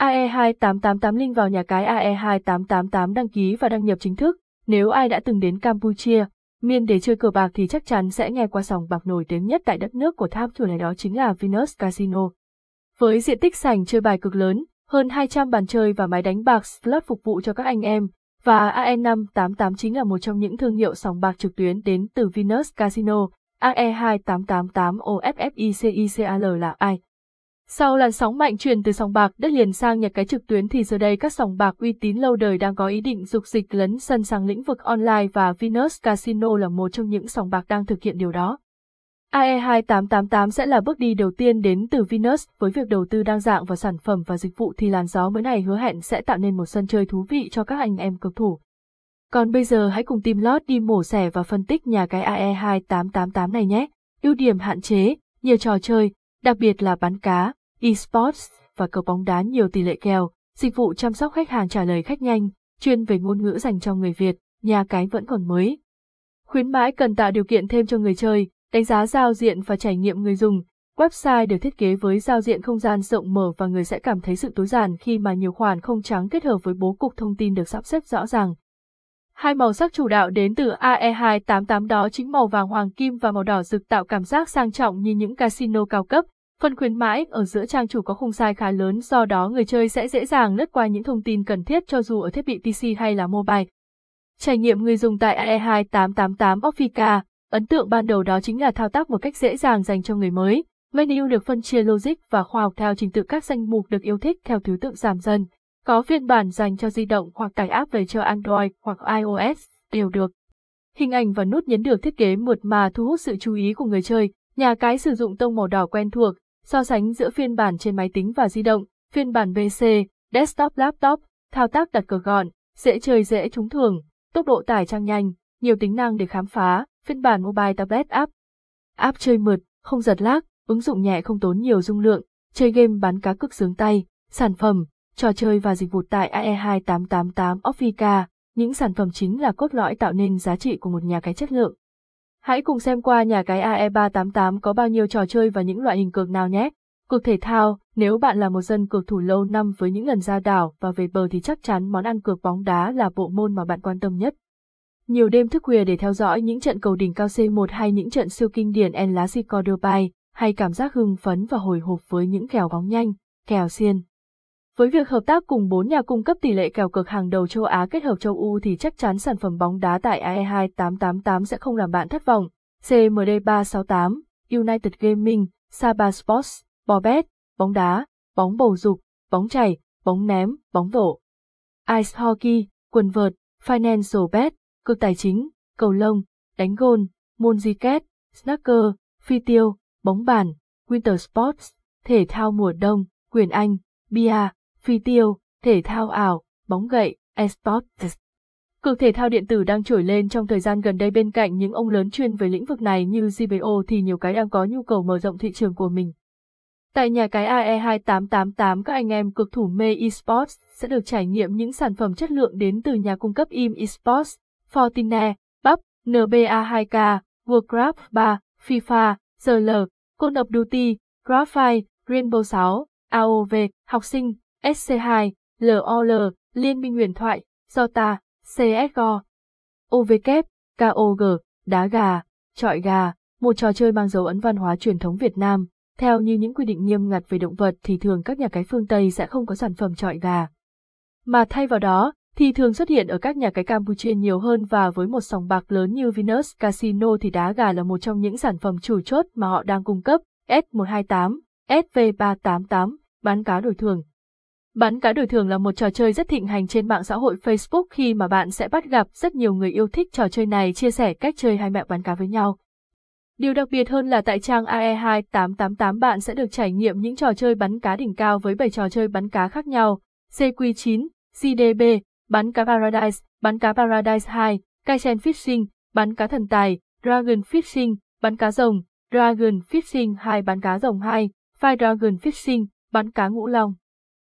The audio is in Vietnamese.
AE2888 link vào nhà cái AE2888 đăng ký và đăng nhập chính thức. Nếu ai đã từng đến Campuchia, miền để chơi cờ bạc thì chắc chắn sẽ nghe qua sòng bạc nổi tiếng nhất tại đất nước của tháp chủ này đó chính là Venus Casino. Với diện tích sảnh chơi bài cực lớn, hơn 200 bàn chơi và máy đánh bạc slot phục vụ cho các anh em, và AE588 chính là một trong những thương hiệu sòng bạc trực tuyến đến từ Venus Casino. AE2888 OFFICICAL là ai? Sau làn sóng mạnh truyền từ sòng bạc đất liền sang nhà cái trực tuyến thì giờ đây các sòng bạc uy tín lâu đời đang có ý định dục dịch lấn sân sang lĩnh vực online và Venus Casino là một trong những sòng bạc đang thực hiện điều đó. AE2888 sẽ là bước đi đầu tiên đến từ Venus với việc đầu tư đa dạng vào sản phẩm và dịch vụ thì làn gió mới này hứa hẹn sẽ tạo nên một sân chơi thú vị cho các anh em cực thủ. Còn bây giờ hãy cùng team lót đi mổ xẻ và phân tích nhà cái AE2888 này nhé. Ưu điểm hạn chế, nhiều trò chơi, đặc biệt là bán cá, esports và cầu bóng đá nhiều tỷ lệ kèo, dịch vụ chăm sóc khách hàng trả lời khách nhanh, chuyên về ngôn ngữ dành cho người Việt, nhà cái vẫn còn mới. Khuyến mãi cần tạo điều kiện thêm cho người chơi, đánh giá giao diện và trải nghiệm người dùng. Website được thiết kế với giao diện không gian rộng mở và người sẽ cảm thấy sự tối giản khi mà nhiều khoản không trắng kết hợp với bố cục thông tin được sắp xếp rõ ràng. Hai màu sắc chủ đạo đến từ AE288 đó chính màu vàng hoàng kim và màu đỏ rực tạo cảm giác sang trọng như những casino cao cấp. Phần khuyến mãi ở giữa trang chủ có khung size khá lớn do đó người chơi sẽ dễ dàng lướt qua những thông tin cần thiết cho dù ở thiết bị PC hay là mobile. Trải nghiệm người dùng tại e AE2888 Offica, ấn tượng ban đầu đó chính là thao tác một cách dễ dàng dành cho người mới. Menu được phân chia logic và khoa học theo trình tự các danh mục được yêu thích theo thứ tự giảm dần. Có phiên bản dành cho di động hoặc tải app về cho Android hoặc iOS, đều được. Hình ảnh và nút nhấn được thiết kế mượt mà thu hút sự chú ý của người chơi. Nhà cái sử dụng tông màu đỏ quen thuộc, so sánh giữa phiên bản trên máy tính và di động, phiên bản PC, desktop laptop, thao tác đặt cờ gọn, dễ chơi dễ trúng thưởng, tốc độ tải trang nhanh, nhiều tính năng để khám phá, phiên bản mobile tablet app. App chơi mượt, không giật lag, ứng dụng nhẹ không tốn nhiều dung lượng, chơi game bắn cá cực sướng tay, sản phẩm, trò chơi và dịch vụ tại AE2888 Offica, những sản phẩm chính là cốt lõi tạo nên giá trị của một nhà cái chất lượng. Hãy cùng xem qua nhà cái AE388 có bao nhiêu trò chơi và những loại hình cược nào nhé. Cược thể thao, nếu bạn là một dân cược thủ lâu năm với những lần ra đảo và về bờ thì chắc chắn món ăn cược bóng đá là bộ môn mà bạn quan tâm nhất. Nhiều đêm thức khuya để theo dõi những trận cầu đỉnh cao C1 hay những trận siêu kinh điển El Clasico Dubai, hay cảm giác hưng phấn và hồi hộp với những kèo bóng nhanh, kèo xiên. Với việc hợp tác cùng bốn nhà cung cấp tỷ lệ kèo cực hàng đầu châu Á kết hợp châu u thì chắc chắn sản phẩm bóng đá tại AE2888 sẽ không làm bạn thất vọng. CMD368, United Gaming, Saba Sports, Bobet, bóng đá, bóng bầu dục, bóng chảy, bóng ném, bóng đổ Ice Hockey, quần vợt, Financial Bet, cực tài chính, cầu lông, đánh gôn, môn di kết, Snacker, phi tiêu, bóng bàn, winter sports, thể thao mùa đông, quyền Anh, bia, phi tiêu, thể thao ảo, bóng gậy, esports. Cực thể thao điện tử đang trổi lên trong thời gian gần đây bên cạnh những ông lớn chuyên về lĩnh vực này như GBO thì nhiều cái đang có nhu cầu mở rộng thị trường của mình. Tại nhà cái AE2888 các anh em cực thủ mê esports sẽ được trải nghiệm những sản phẩm chất lượng đến từ nhà cung cấp IM Esports, Fortnite, PUBG, NBA2K, Warcraft 3, FIFA, CL, Call of Duty, Graphite, Rainbow 6, AOV, học sinh, SC2, LOL, Liên minh huyền thoại, Dota, CSGO, OVK, KOG, đá gà, trọi gà, một trò chơi mang dấu ấn văn hóa truyền thống Việt Nam. Theo như những quy định nghiêm ngặt về động vật thì thường các nhà cái phương Tây sẽ không có sản phẩm trọi gà. Mà thay vào đó, thì thường xuất hiện ở các nhà cái Campuchia nhiều hơn và với một sòng bạc lớn như Venus Casino thì đá gà là một trong những sản phẩm chủ chốt mà họ đang cung cấp, S128, SV388, bán cá đổi thường. Bắn cá đổi thường là một trò chơi rất thịnh hành trên mạng xã hội Facebook khi mà bạn sẽ bắt gặp rất nhiều người yêu thích trò chơi này chia sẻ cách chơi hai mẹo bắn cá với nhau. Điều đặc biệt hơn là tại trang AE2888 bạn sẽ được trải nghiệm những trò chơi bắn cá đỉnh cao với 7 trò chơi bắn cá khác nhau, CQ9, CDB, bắn cá Paradise, bắn cá Paradise 2, Kaizen Fishing, bắn cá thần tài, Dragon Fishing, bắn cá rồng, Dragon Fishing 2 bắn cá rồng 2, Fire Dragon Fishing, bắn cá ngũ long.